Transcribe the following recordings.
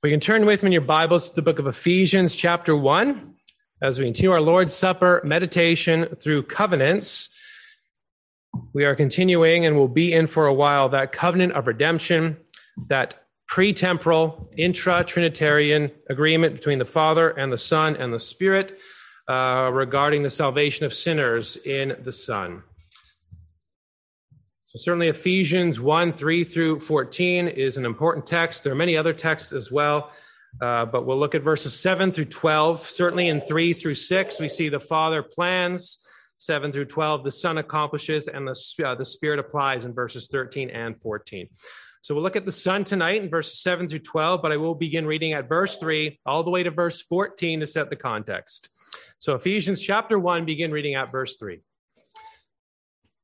We can turn with me in your Bibles to the book of Ephesians, chapter 1, as we continue our Lord's Supper meditation through covenants. We are continuing and will be in for a while that covenant of redemption, that pre temporal, intra Trinitarian agreement between the Father and the Son and the Spirit uh, regarding the salvation of sinners in the Son. So, certainly, Ephesians 1 3 through 14 is an important text. There are many other texts as well, uh, but we'll look at verses 7 through 12. Certainly, in 3 through 6, we see the Father plans. 7 through 12, the Son accomplishes, and the, uh, the Spirit applies in verses 13 and 14. So we'll look at the Son tonight in verses 7 through 12, but I will begin reading at verse 3 all the way to verse 14 to set the context. So Ephesians chapter 1, begin reading at verse 3.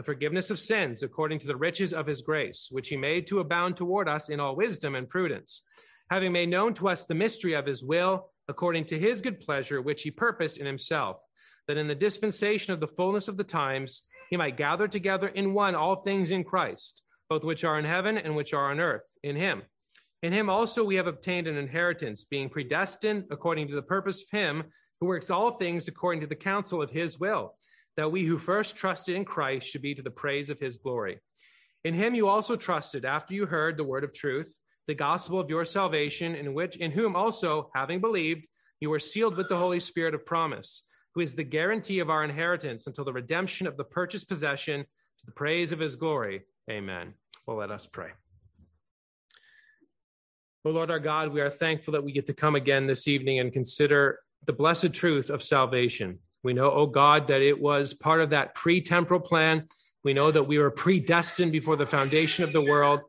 the forgiveness of sins according to the riches of his grace, which he made to abound toward us in all wisdom and prudence, having made known to us the mystery of his will, according to his good pleasure, which he purposed in himself, that in the dispensation of the fullness of the times he might gather together in one all things in Christ, both which are in heaven and which are on earth, in him. In him also we have obtained an inheritance, being predestined according to the purpose of him who works all things according to the counsel of his will that we who first trusted in Christ should be to the praise of his glory. In him you also trusted after you heard the word of truth, the gospel of your salvation, in which in whom also, having believed, you were sealed with the Holy Spirit of promise, who is the guarantee of our inheritance until the redemption of the purchased possession to the praise of his glory. Amen. Well, let us pray. O Lord our God, we are thankful that we get to come again this evening and consider the blessed truth of salvation. We know, oh God, that it was part of that pre temporal plan. We know that we were predestined before the foundation of the world.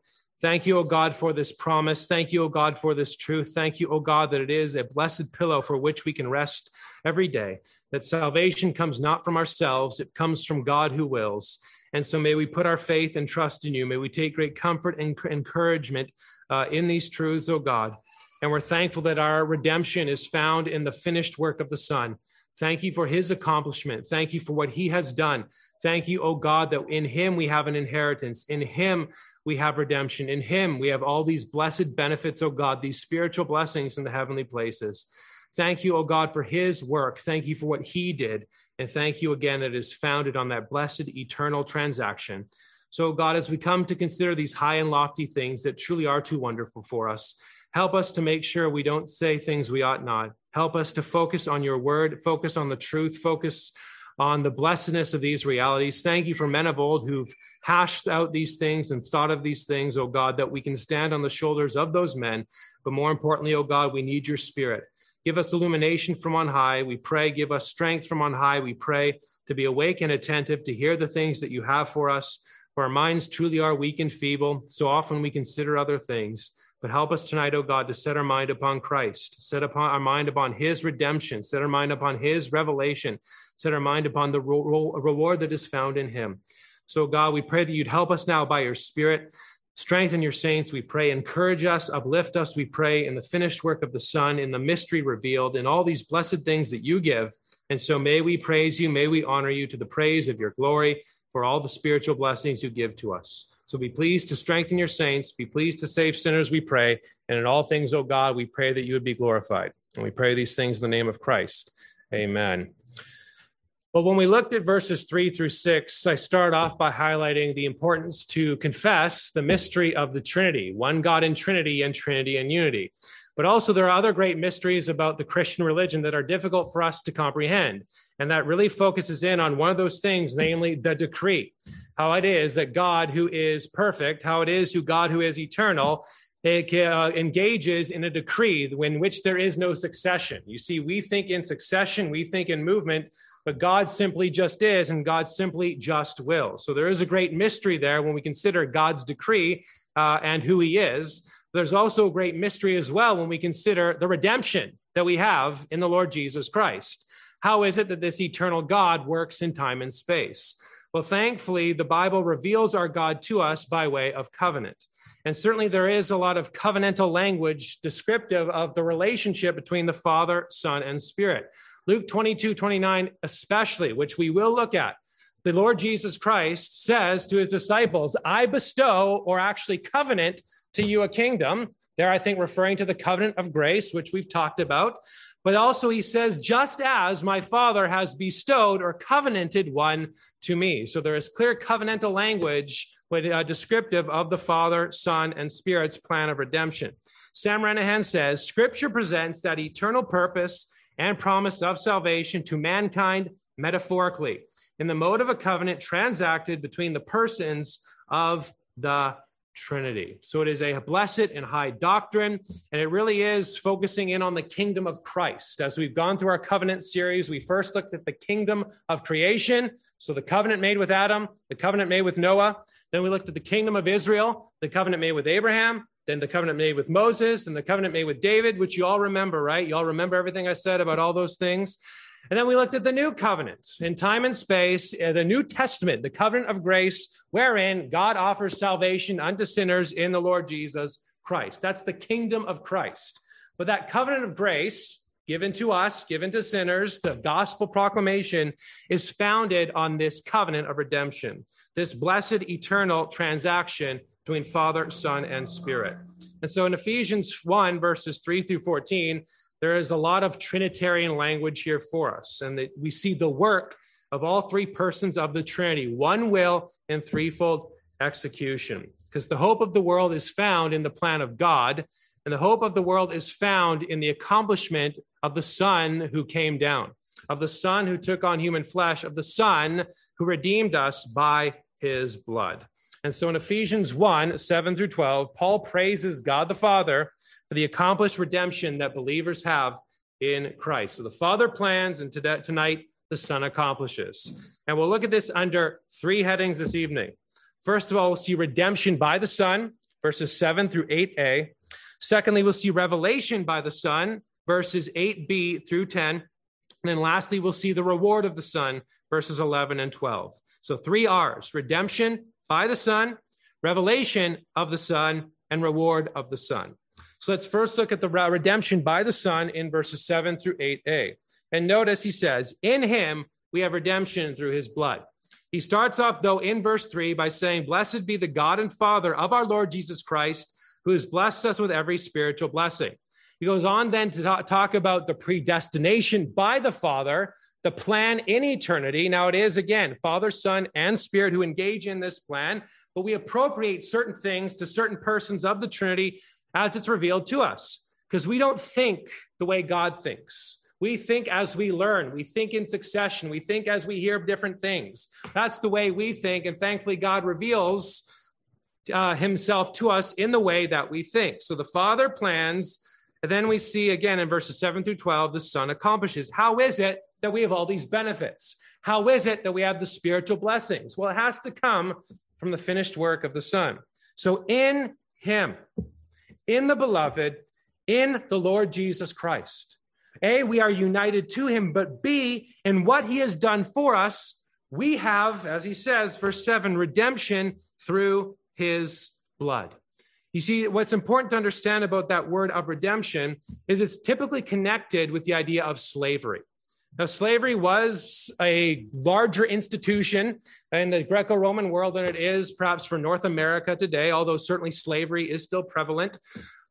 Thank you, O God, for this promise. Thank you, O God, for this truth. Thank you, O God, that it is a blessed pillow for which we can rest every day. That salvation comes not from ourselves, it comes from God who wills. And so may we put our faith and trust in you. May we take great comfort and encouragement uh, in these truths, O God. And we're thankful that our redemption is found in the finished work of the Son. Thank you for his accomplishment. Thank you for what he has done. Thank you, oh God, that in him we have an inheritance. In him we have redemption. In him we have all these blessed benefits, oh God, these spiritual blessings in the heavenly places. Thank you, oh God, for his work. Thank you for what he did. And thank you again that it is founded on that blessed eternal transaction. So, God, as we come to consider these high and lofty things that truly are too wonderful for us, help us to make sure we don't say things we ought not. Help us to focus on your word, focus on the truth, focus on the blessedness of these realities. Thank you for men of old who've hashed out these things and thought of these things, oh God, that we can stand on the shoulders of those men. But more importantly, oh God, we need your spirit. Give us illumination from on high. We pray. Give us strength from on high. We pray to be awake and attentive to hear the things that you have for us. For our minds truly are weak and feeble. So often we consider other things. But help us tonight, O oh God, to set our mind upon Christ, set upon our mind upon his redemption, set our mind upon his revelation, set our mind upon the reward that is found in him. So, God, we pray that you'd help us now by your Spirit. Strengthen your saints, we pray. Encourage us, uplift us, we pray, in the finished work of the Son, in the mystery revealed, in all these blessed things that you give. And so may we praise you, may we honor you to the praise of your glory for all the spiritual blessings you give to us. So be pleased to strengthen your saints, be pleased to save sinners, we pray. And in all things, O God, we pray that you would be glorified. And we pray these things in the name of Christ. Amen. Well, when we looked at verses three through six, I start off by highlighting the importance to confess the mystery of the Trinity, one God in Trinity and Trinity in unity. But also, there are other great mysteries about the Christian religion that are difficult for us to comprehend. And that really focuses in on one of those things, namely the decree how it is that God, who is perfect, how it is who God, who is eternal, it, uh, engages in a decree in which there is no succession. You see, we think in succession, we think in movement, but God simply just is, and God simply just will. So there is a great mystery there when we consider God's decree uh, and who He is. There's also a great mystery as well when we consider the redemption that we have in the Lord Jesus Christ. How is it that this eternal God works in time and space? Well, thankfully, the Bible reveals our God to us by way of covenant. And certainly there is a lot of covenantal language descriptive of the relationship between the Father, Son, and Spirit. Luke 22, 29, especially, which we will look at. The Lord Jesus Christ says to his disciples, I bestow or actually covenant to you a kingdom. There, I think, referring to the covenant of grace, which we've talked about. But also, he says, just as my Father has bestowed or covenanted one to me. So there is clear covenantal language with, uh, descriptive of the Father, Son, and Spirit's plan of redemption. Sam Renihan says, Scripture presents that eternal purpose and promise of salvation to mankind metaphorically in the mode of a covenant transacted between the persons of the Trinity. So it is a blessed and high doctrine, and it really is focusing in on the kingdom of Christ. As we've gone through our covenant series, we first looked at the kingdom of creation. So the covenant made with Adam, the covenant made with Noah. Then we looked at the kingdom of Israel, the covenant made with Abraham, then the covenant made with Moses, and the covenant made with David, which you all remember, right? You all remember everything I said about all those things. And then we looked at the new covenant in time and space, uh, the New Testament, the covenant of grace, wherein God offers salvation unto sinners in the Lord Jesus Christ. That's the kingdom of Christ. But that covenant of grace, given to us, given to sinners, the gospel proclamation is founded on this covenant of redemption, this blessed eternal transaction between Father, Son, and Spirit. And so in Ephesians 1, verses 3 through 14, there is a lot of Trinitarian language here for us, and that we see the work of all three persons of the Trinity, one will and threefold execution. Because the hope of the world is found in the plan of God, and the hope of the world is found in the accomplishment of the Son who came down, of the Son who took on human flesh, of the Son who redeemed us by his blood. And so in Ephesians 1 7 through 12, Paul praises God the Father for the accomplished redemption that believers have in Christ. So the Father plans, and tonight the Son accomplishes. And we'll look at this under three headings this evening. First of all, we'll see redemption by the Son, verses 7 through 8a. Secondly, we'll see revelation by the Son, verses 8b through 10. And then lastly, we'll see the reward of the Son, verses 11 and 12. So three R's redemption by the Son, revelation of the Son, and reward of the Son. So let's first look at the redemption by the Son in verses 7 through 8a. And notice he says, In him we have redemption through his blood. He starts off, though, in verse 3 by saying, Blessed be the God and Father of our Lord Jesus Christ, who has blessed us with every spiritual blessing. He goes on then to talk about the predestination by the Father, the plan in eternity. Now, it is again Father, Son, and Spirit who engage in this plan, but we appropriate certain things to certain persons of the Trinity as it's revealed to us because we don't think the way God thinks. We think as we learn. We think in succession. We think as we hear different things. That's the way we think. And thankfully, God reveals uh, himself to us in the way that we think. So the Father plans. And then we see again in verses 7 through 12, the Son accomplishes. How is it that we have all these benefits? How is it that we have the spiritual blessings? Well, it has to come from the finished work of the Son. So in Him, in the beloved, in the Lord Jesus Christ. A, we are united to him, but B, in what he has done for us, we have, as he says, verse 7, redemption through his blood. You see, what's important to understand about that word of redemption is it's typically connected with the idea of slavery. Now, slavery was a larger institution in the Greco Roman world than it is perhaps for North America today, although certainly slavery is still prevalent.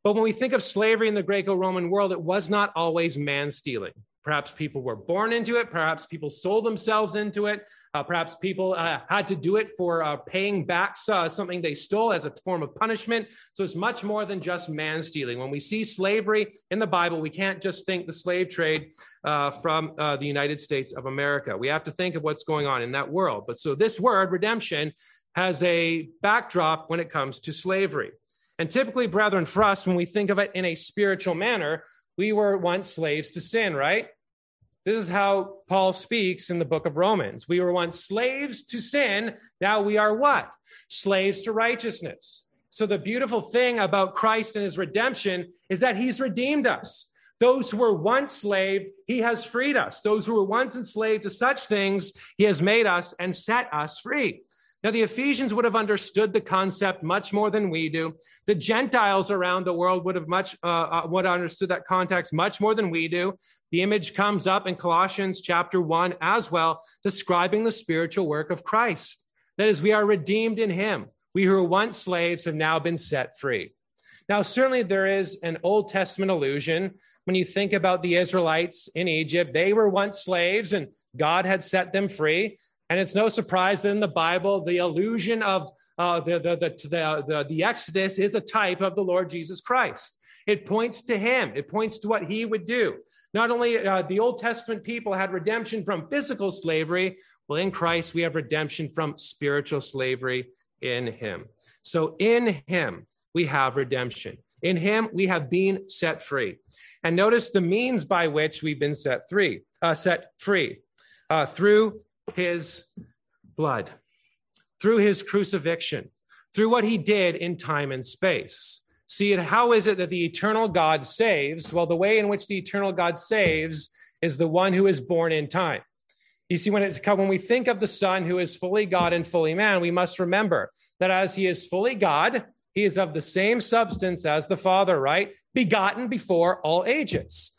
But when we think of slavery in the Greco Roman world, it was not always man stealing. Perhaps people were born into it. Perhaps people sold themselves into it. Uh, perhaps people uh, had to do it for uh, paying back uh, something they stole as a form of punishment. So it's much more than just man stealing. When we see slavery in the Bible, we can't just think the slave trade uh, from uh, the United States of America. We have to think of what's going on in that world. But so this word, redemption, has a backdrop when it comes to slavery. And typically, brethren, for us, when we think of it in a spiritual manner, we were once slaves to sin, right? This is how Paul speaks in the book of Romans. We were once slaves to sin. Now we are what? Slaves to righteousness. So the beautiful thing about Christ and his redemption is that he's redeemed us. Those who were once slave, he has freed us. Those who were once enslaved to such things, he has made us and set us free. Now, the Ephesians would have understood the concept much more than we do. The Gentiles around the world would have much uh, uh, would have understood that context much more than we do. The image comes up in Colossians chapter one as well, describing the spiritual work of Christ. That is, we are redeemed in Him. We who were once slaves have now been set free. Now, certainly there is an Old Testament allusion when you think about the Israelites in Egypt. They were once slaves, and God had set them free. And it's no surprise that in the Bible, the illusion of uh, the, the, the, the, the Exodus is a type of the Lord Jesus Christ. It points to him, it points to what he would do. Not only uh, the Old Testament people had redemption from physical slavery, well, in Christ, we have redemption from spiritual slavery in him. So in him, we have redemption. In him, we have been set free. And notice the means by which we've been set free, uh, set free uh, through his blood, through his crucifixion, through what he did in time and space. See, how is it that the eternal God saves? Well, the way in which the eternal God saves is the one who is born in time. You see, when, it, when we think of the Son who is fully God and fully man, we must remember that as he is fully God, he is of the same substance as the Father, right? Begotten before all ages.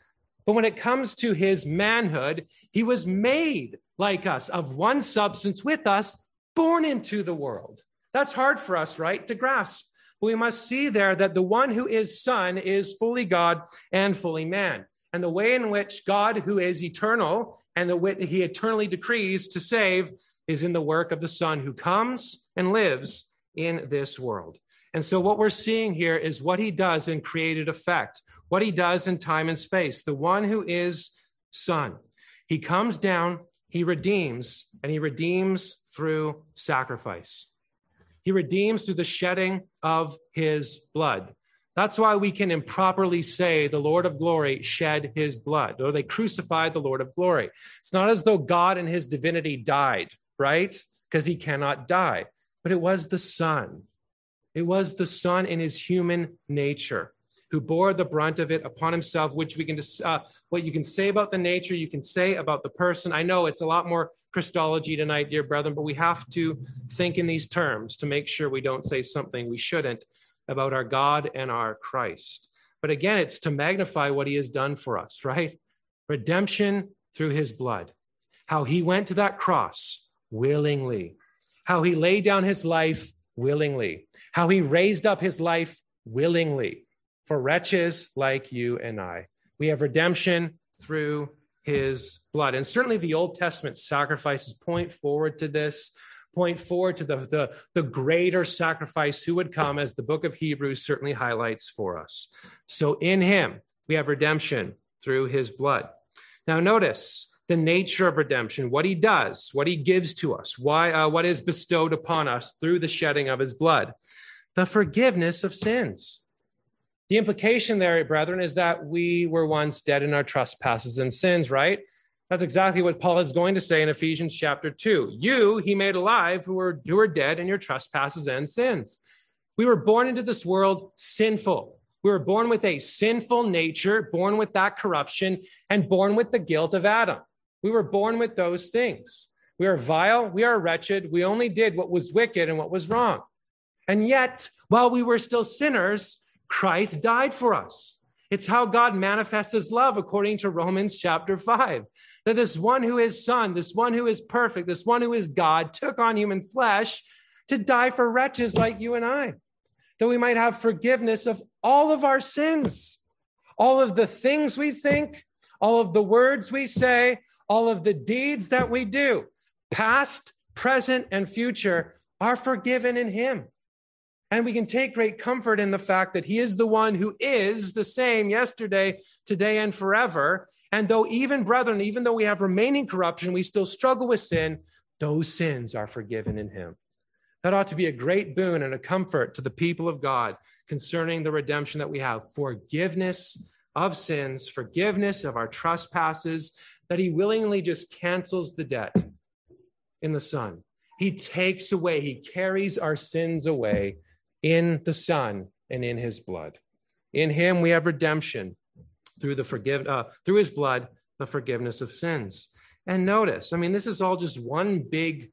But when it comes to his manhood, he was made like us, of one substance with us, born into the world. That's hard for us, right, to grasp. But we must see there that the one who is Son is fully God and fully man. And the way in which God, who is eternal, and the way he eternally decrees to save is in the work of the Son who comes and lives in this world. And so, what we're seeing here is what he does in created effect, what he does in time and space. The one who is Son, he comes down, he redeems, and he redeems through sacrifice. He redeems through the shedding of his blood. That's why we can improperly say the Lord of glory shed his blood, or they crucified the Lord of glory. It's not as though God and his divinity died, right? Because he cannot die, but it was the Son it was the Son in his human nature who bore the brunt of it upon himself, which we can just, uh, what you can say about the nature, you can say about the person. I know it's a lot more Christology tonight, dear brethren, but we have to think in these terms to make sure we don't say something we shouldn't about our God and our Christ. But again, it's to magnify what he has done for us, right? Redemption through his blood. How he went to that cross willingly. How he laid down his life willingly, how he raised up his life willingly for wretches like you and I. We have redemption through his blood. And certainly the Old Testament sacrifices point forward to this, point forward to the, the, the greater sacrifice who would come, as the book of Hebrews certainly highlights for us. So in him, we have redemption through his blood. Now, notice the nature of redemption, what he does, what he gives to us, why, uh, what is bestowed upon us through the shedding of his blood, the forgiveness of sins. The implication there, brethren, is that we were once dead in our trespasses and sins, right? That's exactly what Paul is going to say in Ephesians chapter 2. You he made alive who were, who were dead in your trespasses and sins. We were born into this world sinful. We were born with a sinful nature, born with that corruption, and born with the guilt of Adam. We were born with those things. We are vile, we are wretched, we only did what was wicked and what was wrong. And yet, while we were still sinners, Christ died for us. It's how God manifests his love according to Romans chapter 5. That this one who is Son, this one who is perfect, this one who is God, took on human flesh to die for wretches like you and I, that we might have forgiveness of all of our sins, all of the things we think, all of the words we say, all of the deeds that we do, past, present, and future, are forgiven in Him. And we can take great comfort in the fact that He is the one who is the same yesterday, today, and forever. And though, even brethren, even though we have remaining corruption, we still struggle with sin, those sins are forgiven in Him. That ought to be a great boon and a comfort to the people of God concerning the redemption that we have forgiveness of sins, forgiveness of our trespasses, that he willingly just cancels the debt in the Son. He takes away, he carries our sins away in the Son and in his blood. In him we have redemption through the forgive uh, through his blood the forgiveness of sins. And notice, I mean, this is all just one big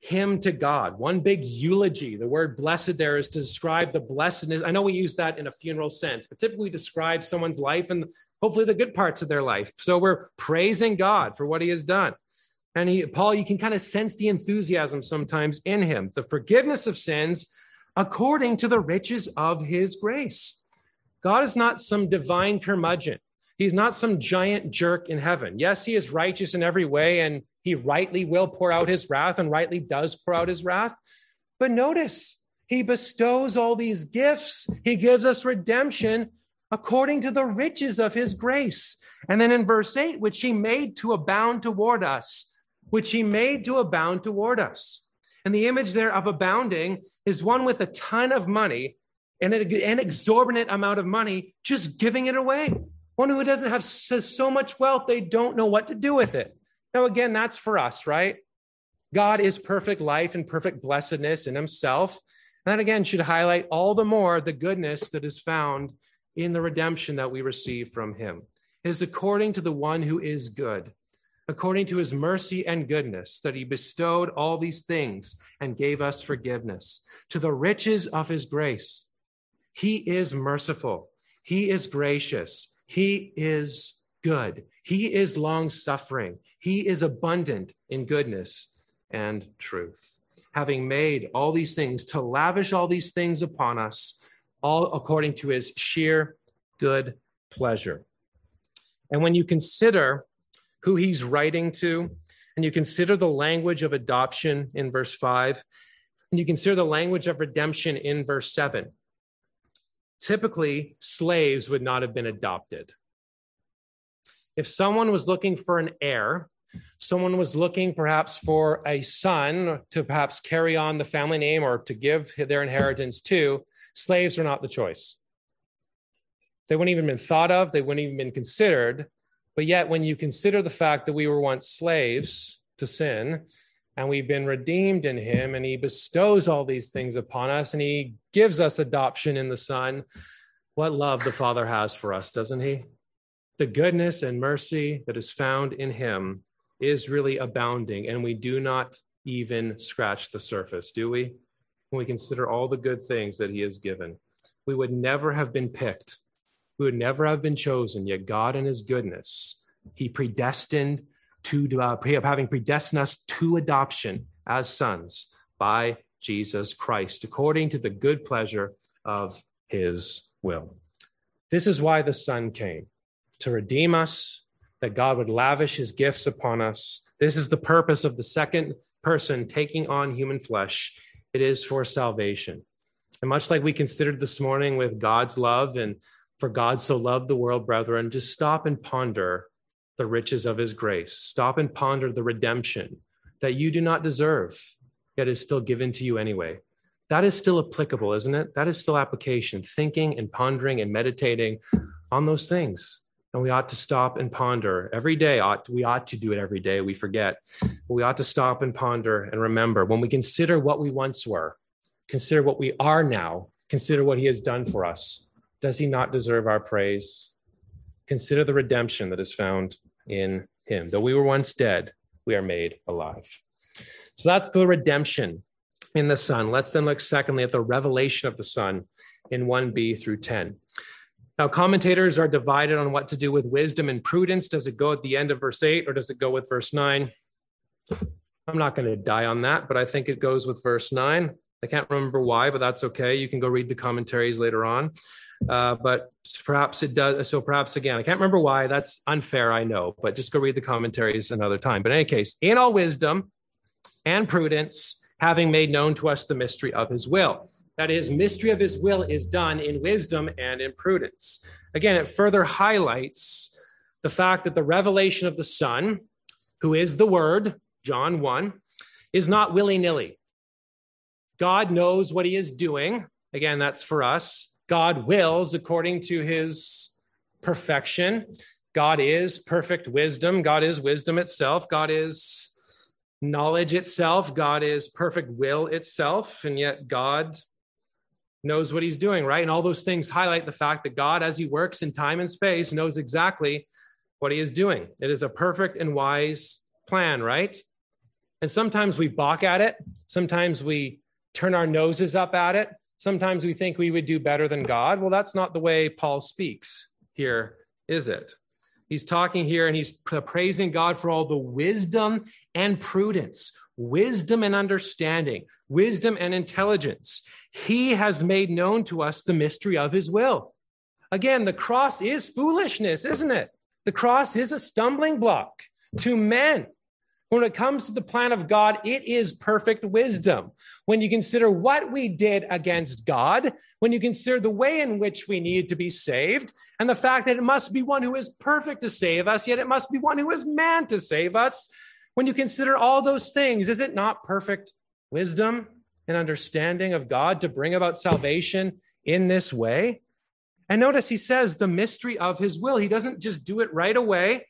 hymn to God, one big eulogy. The word blessed there is to describe the blessedness. I know we use that in a funeral sense, but typically describe someone's life and hopefully the good parts of their life. So we're praising God for what he has done. And he, Paul, you can kind of sense the enthusiasm sometimes in him, the forgiveness of sins according to the riches of his grace. God is not some divine curmudgeon. He's not some giant jerk in heaven. Yes, he is righteous in every way, and he rightly will pour out his wrath and rightly does pour out his wrath. But notice, he bestows all these gifts. He gives us redemption according to the riches of his grace. And then in verse 8, which he made to abound toward us, which he made to abound toward us. And the image there of abounding is one with a ton of money and an exorbitant amount of money, just giving it away. One who doesn't have so much wealth, they don't know what to do with it. Now, again, that's for us, right? God is perfect life and perfect blessedness in himself. And that again should highlight all the more the goodness that is found in the redemption that we receive from him. It is according to the one who is good, according to his mercy and goodness, that he bestowed all these things and gave us forgiveness to the riches of his grace. He is merciful. He is gracious. He is good. He is long suffering. He is abundant in goodness and truth. Having made all these things to lavish all these things upon us, all according to his sheer good pleasure. And when you consider who he's writing to, and you consider the language of adoption in verse 5, and you consider the language of redemption in verse 7, typically slaves would not have been adopted. If someone was looking for an heir, someone was looking perhaps for a son to perhaps carry on the family name or to give their inheritance to, slaves are not the choice. They wouldn't even been thought of, they wouldn't even been considered. But yet, when you consider the fact that we were once slaves to sin, and we've been redeemed in him, and he bestows all these things upon us, and he gives us adoption in the Son. What love the Father has for us, doesn't he? The goodness and mercy that is found in him is really abounding, and we do not even scratch the surface, do we? When we consider all the good things that he has given, we would never have been picked, we would never have been chosen, yet God, in his goodness, he predestined to uh, having predestined us to adoption as sons by Jesus Christ, according to the good pleasure of his will. This is why the Son came to redeem us, that God would lavish his gifts upon us. This is the purpose of the second person taking on human flesh. It is for salvation. And much like we considered this morning with God's love and for God so loved the world, brethren, just stop and ponder the riches of his grace. Stop and ponder the redemption that you do not deserve, yet is still given to you anyway. That is still applicable, isn't it? That is still application, thinking and pondering and meditating on those things. And we ought to stop and ponder every day. Ought we ought to do it every day. We forget. But we ought to stop and ponder and remember when we consider what we once were, consider what we are now, consider what he has done for us. Does he not deserve our praise? Consider the redemption that is found in him. Though we were once dead, we are made alive. So that's the redemption in the Son. Let's then look secondly at the revelation of the Son in 1b through 10. Now, commentators are divided on what to do with wisdom and prudence. Does it go at the end of verse 8 or does it go with verse 9? I'm not going to die on that, but I think it goes with verse 9. I can't remember why, but that's okay. You can go read the commentaries later on. Uh, but perhaps it does. So perhaps again, I can't remember why. That's unfair, I know, but just go read the commentaries another time. But in any case, in all wisdom and prudence, having made known to us the mystery of his will. That is, mystery of his will is done in wisdom and in prudence. Again, it further highlights the fact that the revelation of the Son, who is the Word, John 1, is not willy nilly. God knows what he is doing. Again, that's for us. God wills according to his perfection. God is perfect wisdom. God is wisdom itself. God is knowledge itself. God is perfect will itself. And yet, God knows what he's doing, right? And all those things highlight the fact that God, as he works in time and space, knows exactly what he is doing. It is a perfect and wise plan, right? And sometimes we balk at it. Sometimes we turn our noses up at it. Sometimes we think we would do better than God. Well, that's not the way Paul speaks here, is it? He's talking here and he's praising God for all the wisdom and prudence, wisdom and understanding, wisdom and intelligence. He has made known to us the mystery of his will. Again, the cross is foolishness, isn't it? The cross is a stumbling block to men. When it comes to the plan of God, it is perfect wisdom. When you consider what we did against God, when you consider the way in which we need to be saved, and the fact that it must be one who is perfect to save us, yet it must be one who is man to save us. When you consider all those things, is it not perfect wisdom and understanding of God to bring about salvation in this way? And notice he says the mystery of his will. He doesn't just do it right away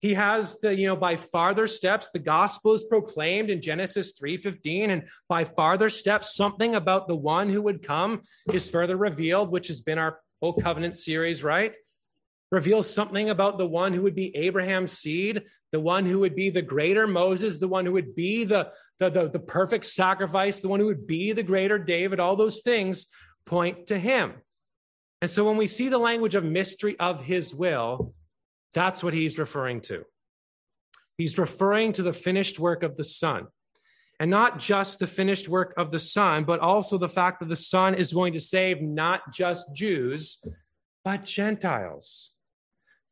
he has the you know by farther steps the gospel is proclaimed in genesis 3.15 and by farther steps something about the one who would come is further revealed which has been our old covenant series right? Reveals something about the one who would be abraham's seed the one who would be the greater moses the one who would be the the, the, the perfect sacrifice the one who would be the greater david all those things point to him. And so when we see the language of mystery of his will that's what he's referring to. He's referring to the finished work of the Son. And not just the finished work of the Son, but also the fact that the Son is going to save not just Jews, but Gentiles.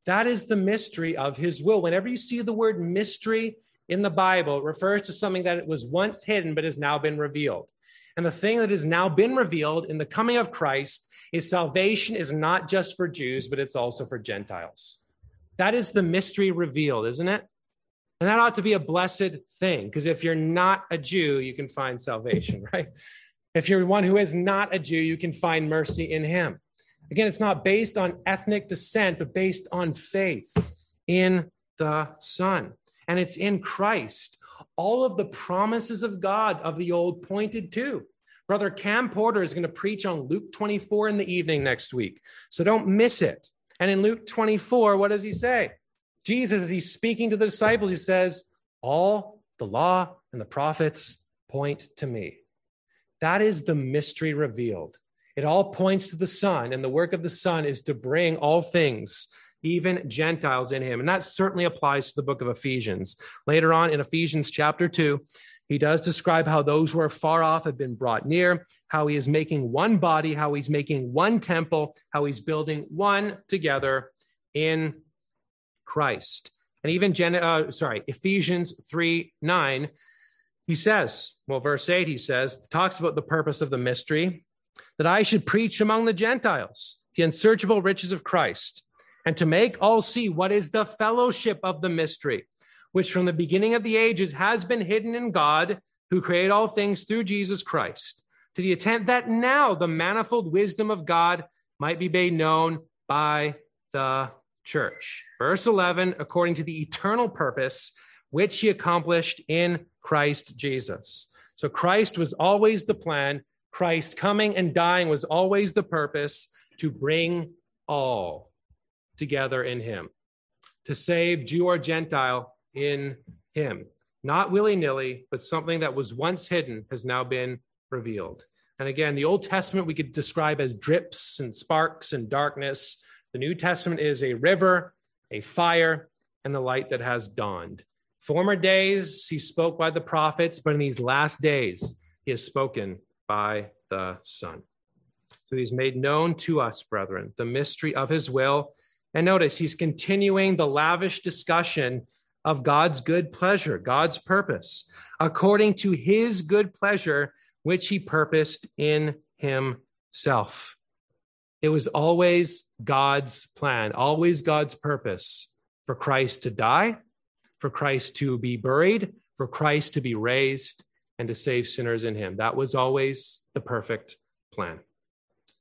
That is the mystery of his will. Whenever you see the word mystery in the Bible, it refers to something that was once hidden but has now been revealed. And the thing that has now been revealed in the coming of Christ is salvation is not just for Jews, but it's also for Gentiles. That is the mystery revealed, isn't it? And that ought to be a blessed thing because if you're not a Jew, you can find salvation, right? If you're one who is not a Jew, you can find mercy in him. Again, it's not based on ethnic descent, but based on faith in the Son. And it's in Christ. All of the promises of God of the old pointed to. Brother Cam Porter is going to preach on Luke 24 in the evening next week. So don't miss it. And in Luke 24, what does he say? Jesus, as he's speaking to the disciples, he says, All the law and the prophets point to me. That is the mystery revealed. It all points to the Son, and the work of the Son is to bring all things, even Gentiles, in him. And that certainly applies to the book of Ephesians. Later on in Ephesians chapter 2, he does describe how those who are far off have been brought near, how he is making one body, how he's making one temple, how he's building one together in Christ. And even, Gen- uh, sorry, Ephesians 3 9, he says, well, verse 8, he says, talks about the purpose of the mystery that I should preach among the Gentiles the unsearchable riches of Christ, and to make all see what is the fellowship of the mystery which from the beginning of the ages has been hidden in God, who created all things through Jesus Christ, to the intent that now the manifold wisdom of God might be made known by the church. Verse 11, according to the eternal purpose which he accomplished in Christ Jesus. So Christ was always the plan. Christ coming and dying was always the purpose to bring all together in him, to save Jew or Gentile in him. Not willy nilly, but something that was once hidden has now been revealed. And again, the Old Testament we could describe as drips and sparks and darkness. The New Testament is a river, a fire, and the light that has dawned. Former days, he spoke by the prophets, but in these last days, he has spoken by the Son. So he's made known to us, brethren, the mystery of his will. And notice he's continuing the lavish discussion of God's good pleasure, God's purpose, according to his good pleasure, which he purposed in himself. It was always God's plan, always God's purpose for Christ to die, for Christ to be buried, for Christ to be raised, and to save sinners in him. That was always the perfect plan,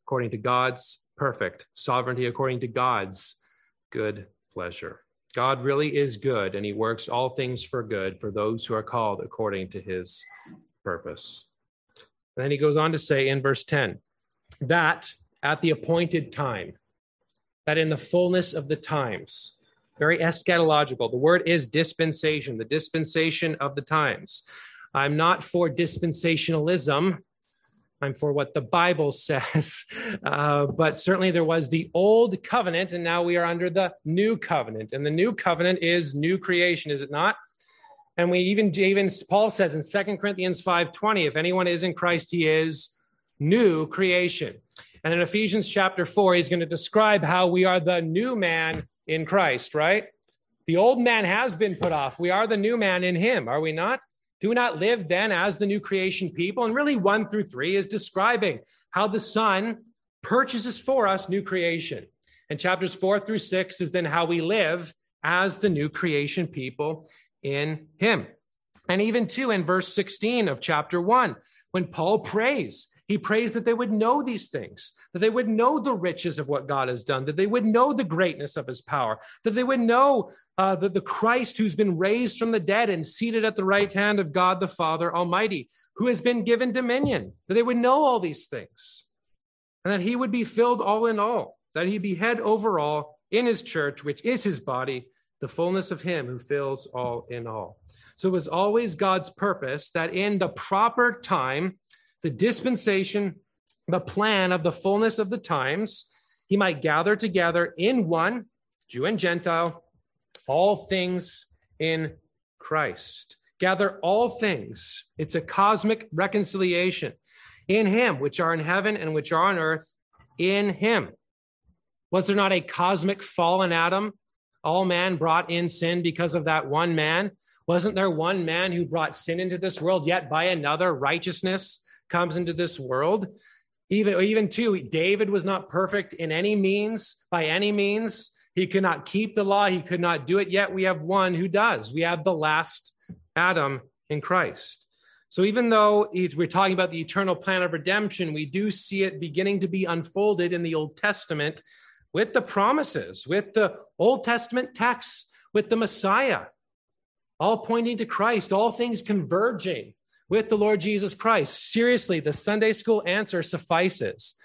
according to God's perfect sovereignty, according to God's good pleasure. God really is good, and he works all things for good for those who are called according to his purpose. And then he goes on to say in verse 10 that at the appointed time, that in the fullness of the times, very eschatological. The word is dispensation, the dispensation of the times. I'm not for dispensationalism. I'm for what the Bible says. Uh, but certainly there was the old covenant, and now we are under the new covenant. And the new covenant is new creation, is it not? And we even, even Paul says in Second Corinthians 5:20, if anyone is in Christ, he is new creation. And in Ephesians chapter 4, he's going to describe how we are the new man in Christ, right? The old man has been put off. We are the new man in him, are we not? Do not live then as the new creation people? And really, one through three is describing how the Son purchases for us new creation. And chapters four through six is then how we live as the new creation people in Him. And even two in verse 16 of chapter one, when Paul prays, he prays that they would know these things, that they would know the riches of what God has done, that they would know the greatness of his power, that they would know uh, that the Christ who's been raised from the dead and seated at the right hand of God the Father Almighty, who has been given dominion, that they would know all these things, and that he would be filled all in all, that he be head over all in his church, which is his body, the fullness of him who fills all in all. So it was always God's purpose that in the proper time, the dispensation, the plan of the fullness of the times, he might gather together in one, Jew and Gentile, all things in Christ. Gather all things. It's a cosmic reconciliation in him, which are in heaven and which are on earth, in him. Was there not a cosmic fallen Adam? All man brought in sin because of that one man. Wasn't there one man who brought sin into this world, yet by another righteousness comes into this world. Even, even too, David was not perfect in any means, by any means. He could not keep the law, he could not do it, yet we have one who does. We have the last Adam in Christ. So even though we're talking about the eternal plan of redemption, we do see it beginning to be unfolded in the Old Testament with the promises, with the Old Testament texts, with the Messiah, all pointing to Christ, all things converging with the Lord Jesus Christ. Seriously, the Sunday school answer suffices.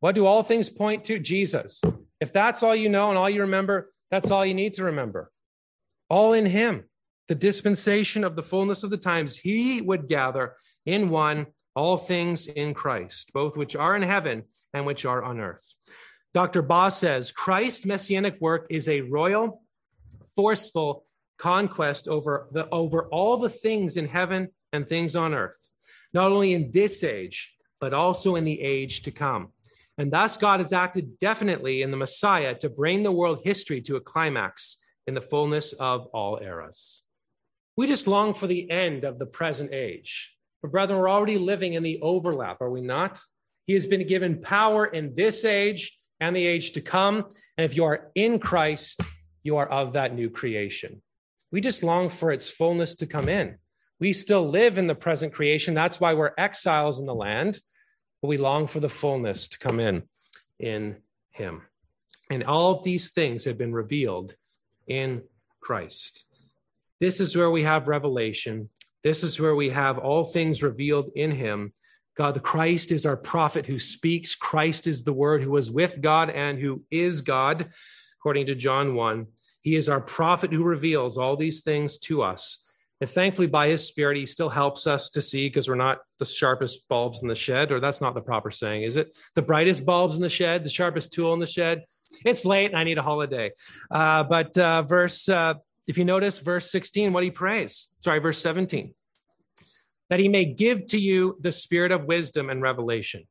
What do all things point to? Jesus. If that's all you know and all you remember, that's all you need to remember. All in Him, the dispensation of the fullness of the times, He would gather in one all things in Christ, both which are in heaven and which are on earth. Dr. Baugh says Christ's messianic work is a royal, forceful conquest over, the, over all the things in heaven and things on earth, not only in this age, but also in the age to come. And thus, God has acted definitely in the Messiah to bring the world history to a climax in the fullness of all eras. We just long for the end of the present age. But, brethren, we're already living in the overlap, are we not? He has been given power in this age and the age to come. And if you are in Christ, you are of that new creation. We just long for its fullness to come in. We still live in the present creation. That's why we're exiles in the land, but we long for the fullness to come in in Him. And all these things have been revealed in Christ. This is where we have revelation. This is where we have all things revealed in Him. God, the Christ is our prophet who speaks. Christ is the Word who was with God and who is God, according to John 1. He is our prophet who reveals all these things to us. And thankfully, by his spirit, he still helps us to see because we're not the sharpest bulbs in the shed, or that's not the proper saying, is it? The brightest bulbs in the shed, the sharpest tool in the shed. It's late and I need a holiday. Uh, but uh, verse, uh, if you notice, verse 16, what he prays, sorry, verse 17, that he may give to you the spirit of wisdom and revelation.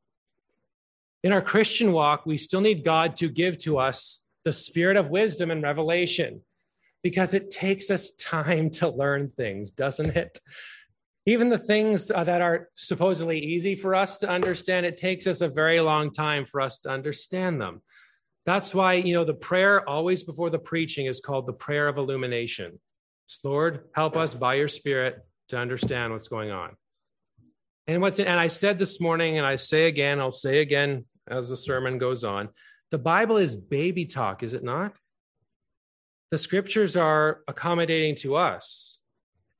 In our Christian walk, we still need God to give to us the spirit of wisdom and revelation because it takes us time to learn things, doesn't it? Even the things uh, that are supposedly easy for us to understand, it takes us a very long time for us to understand them. That's why, you know, the prayer always before the preaching is called the prayer of illumination. Lord, help us by your spirit to understand what's going on. And what's and I said this morning, and I say again, I'll say again as the sermon goes on. The Bible is baby talk, is it not? The scriptures are accommodating to us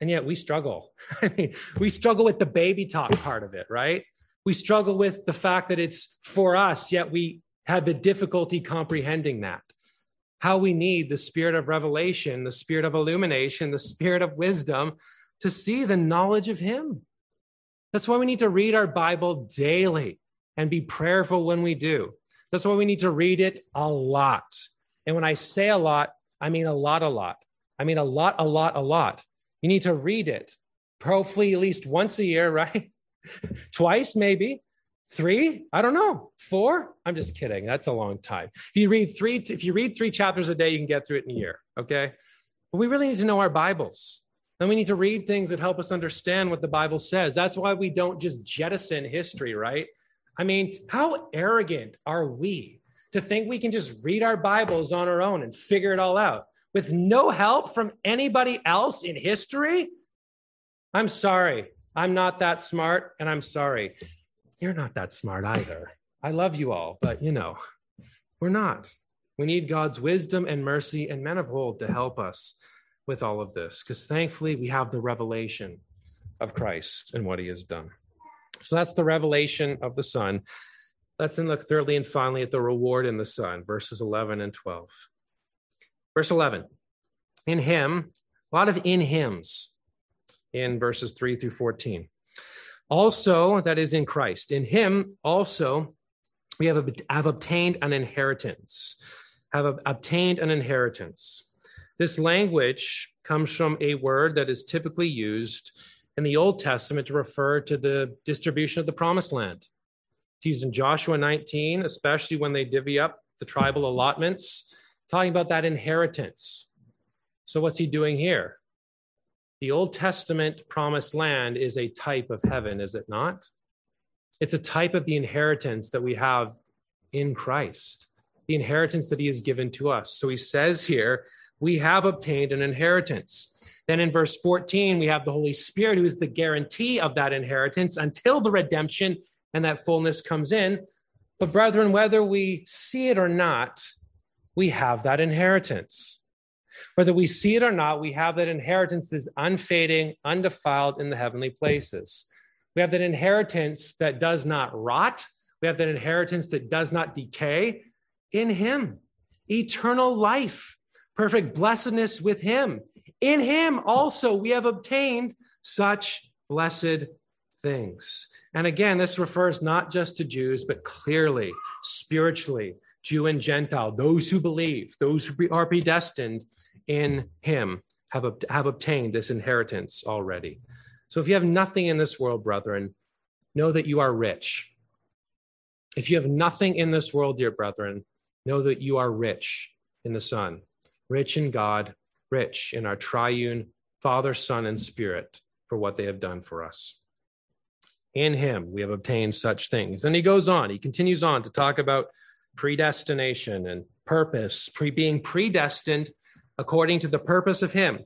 and yet we struggle i mean we struggle with the baby talk part of it right We struggle with the fact that it's for us, yet we have the difficulty comprehending that. How we need the spirit of revelation, the spirit of illumination, the spirit of wisdom to see the knowledge of Him. That's why we need to read our Bible daily and be prayerful when we do. That's why we need to read it a lot. And when I say a lot, I mean a lot, a lot. I mean a lot, a lot, a lot. You need to read it, hopefully at least once a year, right? Twice, maybe. Three? I don't know. Four? I'm just kidding. That's a long time. If you read three, if you read three chapters a day, you can get through it in a year. Okay. But we really need to know our Bibles. And we need to read things that help us understand what the Bible says. That's why we don't just jettison history, right? I mean, how arrogant are we to think we can just read our Bibles on our own and figure it all out with no help from anybody else in history? I'm sorry. I'm not that smart, and I'm sorry. You're not that smart either. I love you all, but you know, we're not. We need God's wisdom and mercy and men of old to help us with all of this, because thankfully we have the revelation of Christ and what he has done. So that's the revelation of the Son. Let's then look thirdly and finally at the reward in the Son, verses 11 and 12. Verse 11 In him, a lot of in hymns in verses 3 through 14. Also, that is in Christ. In him also, we have, have obtained an inheritance. Have obtained an inheritance. This language comes from a word that is typically used in the Old Testament to refer to the distribution of the promised land. Used in Joshua 19, especially when they divvy up the tribal allotments, talking about that inheritance. So, what's he doing here? The Old Testament promised land is a type of heaven, is it not? It's a type of the inheritance that we have in Christ, the inheritance that he has given to us. So he says here, we have obtained an inheritance. Then in verse 14, we have the Holy Spirit, who is the guarantee of that inheritance until the redemption and that fullness comes in. But, brethren, whether we see it or not, we have that inheritance. Whether we see it or not, we have that inheritance that is unfading, undefiled in the heavenly places. We have that inheritance that does not rot. We have that inheritance that does not decay in Him. Eternal life, perfect blessedness with Him. In Him also we have obtained such blessed things. And again, this refers not just to Jews, but clearly, spiritually, Jew and Gentile, those who believe, those who are predestined in him have, have obtained this inheritance already. So if you have nothing in this world, brethren, know that you are rich. If you have nothing in this world, dear brethren, know that you are rich in the Son, rich in God, rich in our triune Father, Son, and Spirit for what they have done for us. In Him, we have obtained such things. And he goes on, he continues on to talk about predestination and purpose, pre- being predestined according to the purpose of him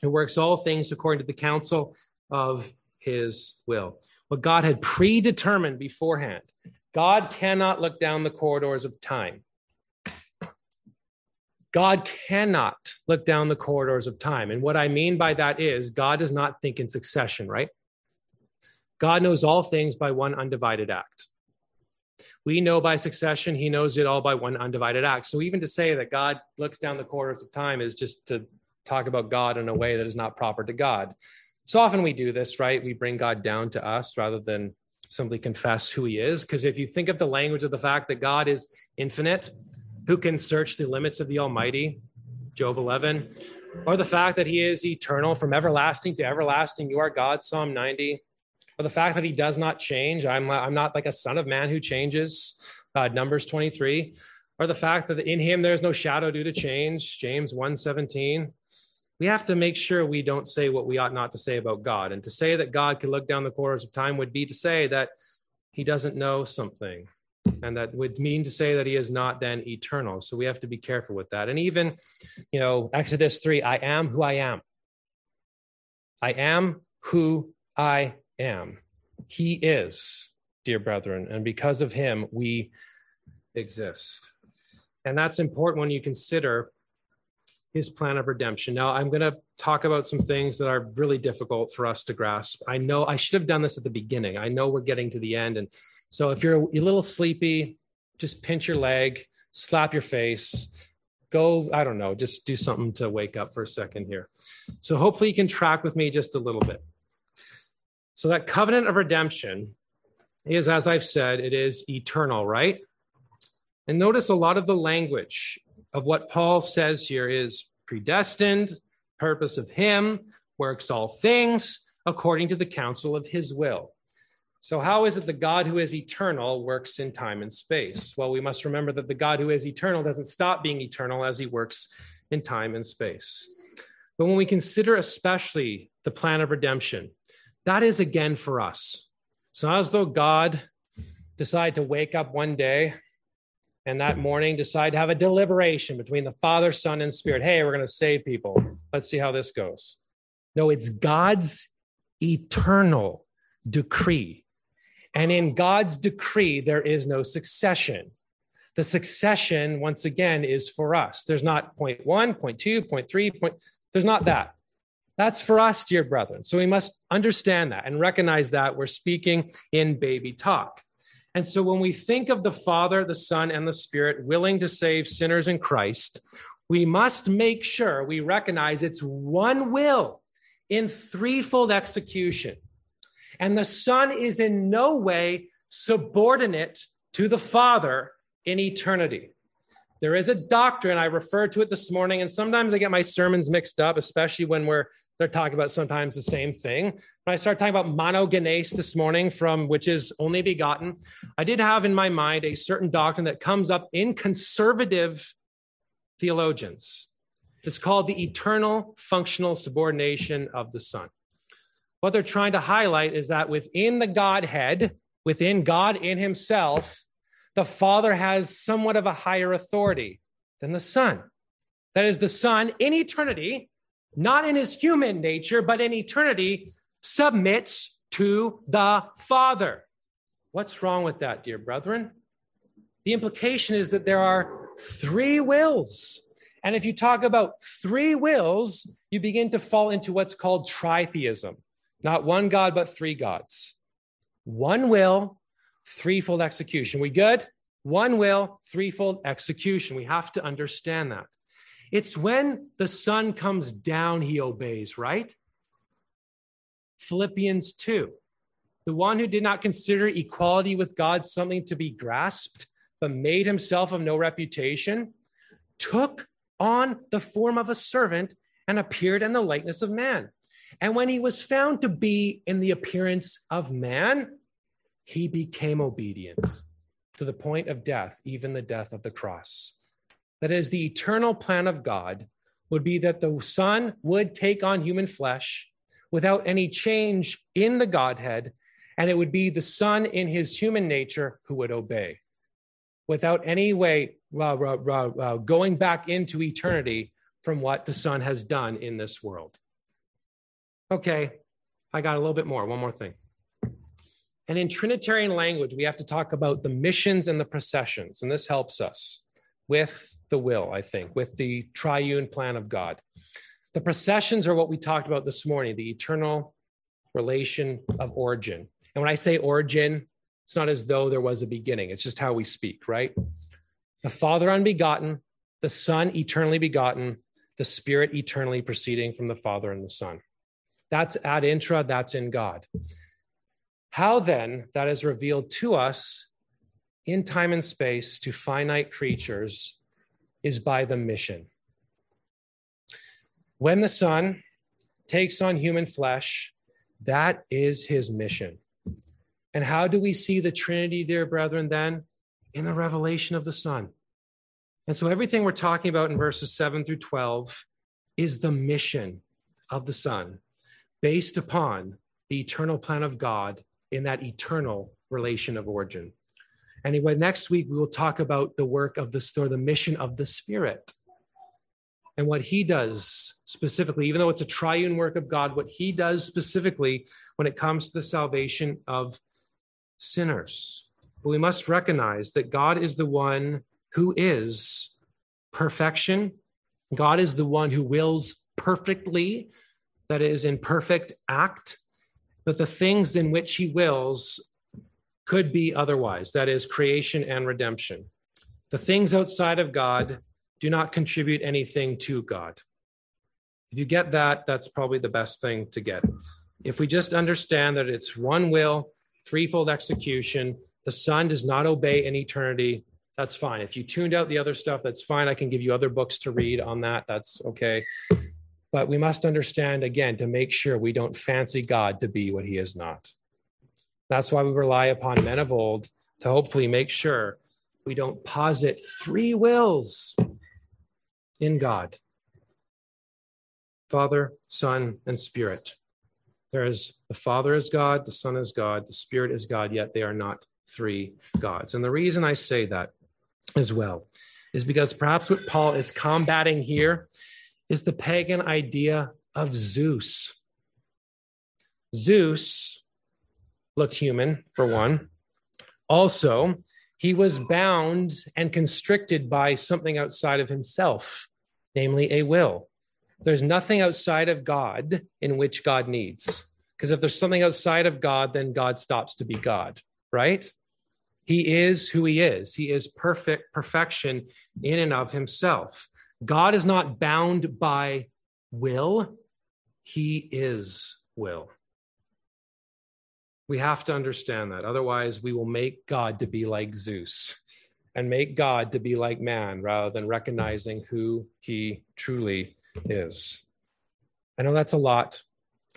who works all things according to the counsel of his will. What God had predetermined beforehand. God cannot look down the corridors of time. God cannot look down the corridors of time. And what I mean by that is God does not think in succession, right? God knows all things by one undivided act. We know by succession, he knows it all by one undivided act. So even to say that God looks down the corners of time is just to talk about God in a way that is not proper to God. So often we do this, right? We bring God down to us rather than simply confess who he is. Because if you think of the language of the fact that God is infinite, who can search the limits of the Almighty? Job 11. Or the fact that he is eternal from everlasting to everlasting. You are God, Psalm 90 or the fact that he does not change. I'm, I'm not like a son of man who changes, uh, Numbers 23, or the fact that in him there's no shadow due to change, James 1:17. We have to make sure we don't say what we ought not to say about God. And to say that God can look down the corners of time would be to say that he doesn't know something. And that would mean to say that he is not then eternal. So we have to be careful with that. And even, you know, Exodus 3 I am who I am. I am who I am. He is, dear brethren, and because of him, we exist. And that's important when you consider his plan of redemption. Now, I'm going to talk about some things that are really difficult for us to grasp. I know I should have done this at the beginning. I know we're getting to the end. And so if you're a little sleepy, just pinch your leg, slap your face, go, I don't know, just do something to wake up for a second here. So hopefully you can track with me just a little bit. So that covenant of redemption is, as I've said, it is eternal, right? And notice a lot of the language of what Paul says here is predestined, purpose of him, works all things according to the counsel of his will. So, how is it the God who is eternal works in time and space? Well, we must remember that the God who is eternal doesn't stop being eternal as he works in time and space. But when we consider especially the plan of redemption, that is again for us. It's not as though God decided to wake up one day and that morning decide to have a deliberation between the Father, Son, and Spirit. Hey, we're going to save people. Let's see how this goes. No, it's God's eternal decree. And in God's decree, there is no succession. The succession, once again, is for us. There's not point one, point two, point three, point. There's not that. That's for us, dear brethren. So we must understand that and recognize that we're speaking in baby talk. And so when we think of the Father, the Son, and the Spirit willing to save sinners in Christ, we must make sure we recognize it's one will in threefold execution. And the Son is in no way subordinate to the Father in eternity. There is a doctrine, I referred to it this morning, and sometimes I get my sermons mixed up, especially when we're they're talking about sometimes the same thing. When I started talking about monogenes this morning, from which is only begotten, I did have in my mind a certain doctrine that comes up in conservative theologians. It's called the eternal functional subordination of the Son. What they're trying to highlight is that within the Godhead, within God in Himself, the Father has somewhat of a higher authority than the Son. That is, the Son in eternity not in his human nature, but in eternity, submits to the Father. What's wrong with that, dear brethren? The implication is that there are three wills. And if you talk about three wills, you begin to fall into what's called tritheism not one God, but three gods. One will, threefold execution. We good? One will, threefold execution. We have to understand that. It's when the Son comes down, he obeys, right? Philippians 2. The one who did not consider equality with God something to be grasped, but made himself of no reputation, took on the form of a servant and appeared in the likeness of man. And when he was found to be in the appearance of man, he became obedient to the point of death, even the death of the cross that is the eternal plan of God would be that the Son would take on human flesh without any change in the Godhead, and it would be the Son in his human nature who would obey without any way uh, uh, uh, going back into eternity from what the Son has done in this world. Okay, I got a little bit more. One more thing. And in Trinitarian language, we have to talk about the missions and the processions, and this helps us with the will, I think, with the triune plan of God. The processions are what we talked about this morning, the eternal relation of origin. And when I say origin, it's not as though there was a beginning, it's just how we speak, right? The Father unbegotten, the Son eternally begotten, the Spirit eternally proceeding from the Father and the Son. That's ad intra, that's in God. How then that is revealed to us in time and space to finite creatures is by the mission. When the Son takes on human flesh, that is his mission. And how do we see the Trinity, dear brethren, then? In the revelation of the Son. And so everything we're talking about in verses 7 through 12 is the mission of the Son based upon the eternal plan of God in that eternal relation of origin. Anyway, next week we will talk about the work of the store, the mission of the Spirit, and what He does specifically, even though it's a triune work of God, what He does specifically when it comes to the salvation of sinners. But we must recognize that God is the one who is perfection, God is the one who wills perfectly, that is, in perfect act, but the things in which he wills could be otherwise, that is, creation and redemption. The things outside of God do not contribute anything to God. If you get that, that's probably the best thing to get. If we just understand that it's one will, threefold execution, the Son does not obey in eternity, that's fine. If you tuned out the other stuff, that's fine. I can give you other books to read on that. That's okay. But we must understand again to make sure we don't fancy God to be what he is not. That's why we rely upon men of old to hopefully make sure we don't posit three wills in God Father, Son, and Spirit. There is the Father is God, the Son is God, the Spirit is God, yet they are not three gods. And the reason I say that as well is because perhaps what Paul is combating here is the pagan idea of Zeus. Zeus looked human, for one. Also, he was bound and constricted by something outside of himself, namely a will. There's nothing outside of God in which God needs. Because if there's something outside of God, then God stops to be God, right? He is who he is. He is perfect, perfection in and of himself. God is not bound by will, he is will. We have to understand that. Otherwise, we will make God to be like Zeus and make God to be like man rather than recognizing who he truly is. I know that's a lot.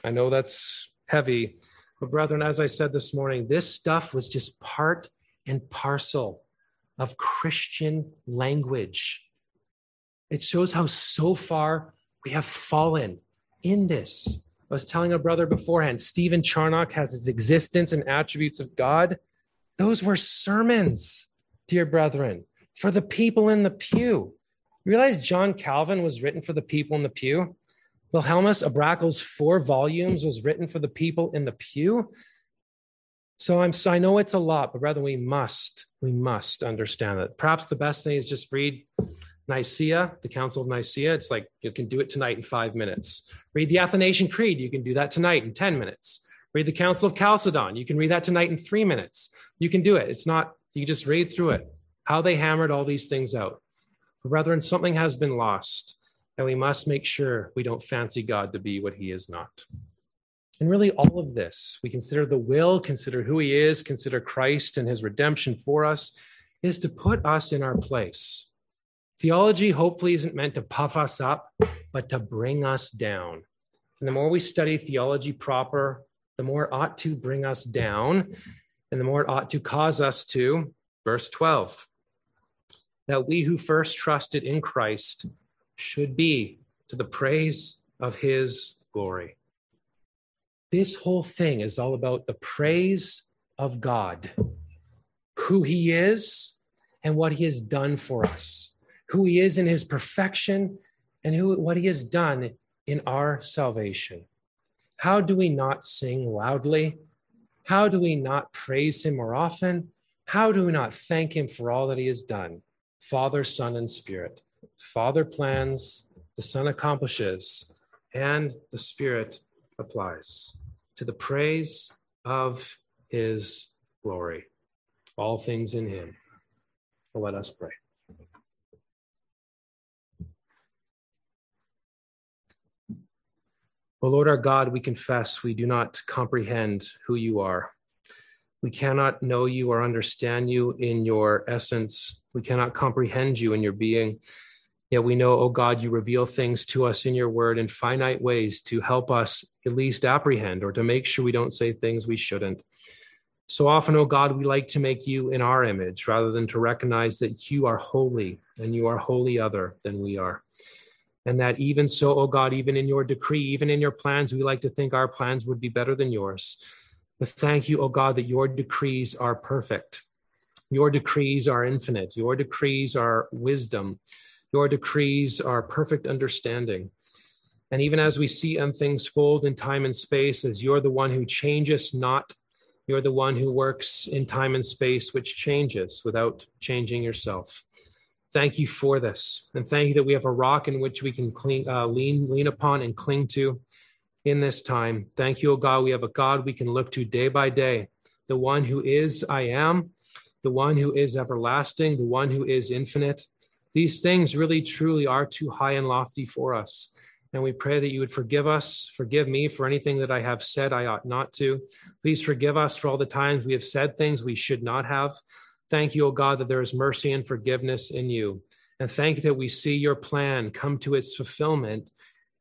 I know that's heavy. But, brethren, as I said this morning, this stuff was just part and parcel of Christian language. It shows how so far we have fallen in this. I was telling a brother beforehand, Stephen Charnock has his existence and attributes of God. Those were sermons, dear brethren, for the people in the pew. You realize John Calvin was written for the people in the pew? Wilhelmus à Brakel's four volumes was written for the people in the pew. So I'm so I know it's a lot, but rather we must, we must understand that. Perhaps the best thing is just read Nicaea, the Council of Nicaea. It's like you can do it tonight in five minutes. Read the Athanasian Creed. You can do that tonight in 10 minutes. Read the Council of Chalcedon. You can read that tonight in three minutes. You can do it. It's not, you just read through it, how they hammered all these things out. Brethren, something has been lost, and we must make sure we don't fancy God to be what he is not. And really, all of this, we consider the will, consider who he is, consider Christ and his redemption for us, is to put us in our place. Theology hopefully isn't meant to puff us up, but to bring us down. And the more we study theology proper, the more it ought to bring us down, and the more it ought to cause us to, verse 12, that we who first trusted in Christ should be to the praise of his glory. This whole thing is all about the praise of God, who He is and what He has done for us, who He is in His perfection and who, what He has done in our salvation. How do we not sing loudly? How do we not praise Him more often? How do we not thank Him for all that He has done? Father, Son, and Spirit. Father plans, the Son accomplishes, and the Spirit applies to the praise of his glory. All things in him. So let us pray. O Lord our God, we confess we do not comprehend who you are. We cannot know you or understand you in your essence. We cannot comprehend you in your being. Yet we know, oh God, you reveal things to us in your word in finite ways to help us at least apprehend or to make sure we don't say things we shouldn't. So often, oh God, we like to make you in our image rather than to recognize that you are holy and you are wholly other than we are. And that even so, oh God, even in your decree, even in your plans, we like to think our plans would be better than yours. But thank you, oh God, that your decrees are perfect. Your decrees are infinite. Your decrees are wisdom. Your decrees are perfect understanding. And even as we see and things fold in time and space, as you're the one who changes not, you're the one who works in time and space, which changes without changing yourself. Thank you for this. And thank you that we have a rock in which we can uh, lean, lean upon and cling to in this time. Thank you, O God. We have a God we can look to day by day, the one who is I am, the one who is everlasting, the one who is infinite. These things really, truly are too high and lofty for us. And we pray that you would forgive us, forgive me for anything that I have said I ought not to. Please forgive us for all the times we have said things we should not have. Thank you, O God, that there is mercy and forgiveness in you. And thank you that we see your plan come to its fulfillment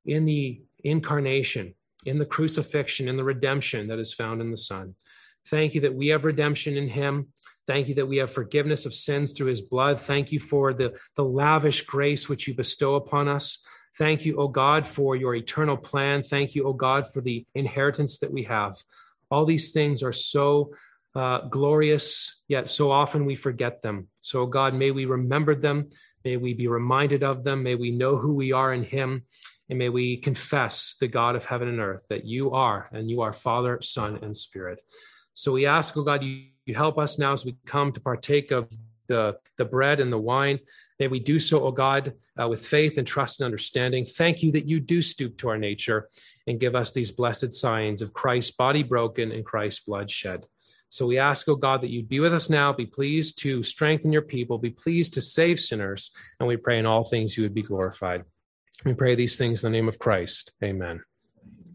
in the incarnation, in the crucifixion, in the redemption that is found in the Son. Thank you that we have redemption in him. Thank you that we have forgiveness of sins through his blood. Thank you for the, the lavish grace which you bestow upon us. Thank you, O God, for your eternal plan. Thank you, O God, for the inheritance that we have. All these things are so uh, glorious, yet so often we forget them. So, God, may we remember them. May we be reminded of them. May we know who we are in Him. And may we confess the God of heaven and earth that you are, and you are Father, Son, and Spirit. So we ask, oh God, you, you help us now as we come to partake of the, the bread and the wine. May we do so, O God, uh, with faith and trust and understanding. Thank you that you do stoop to our nature and give us these blessed signs of Christ's body broken and Christ's blood shed. So we ask, O God, that you'd be with us now, be pleased to strengthen your people, be pleased to save sinners, and we pray in all things you would be glorified. We pray these things in the name of Christ. Amen.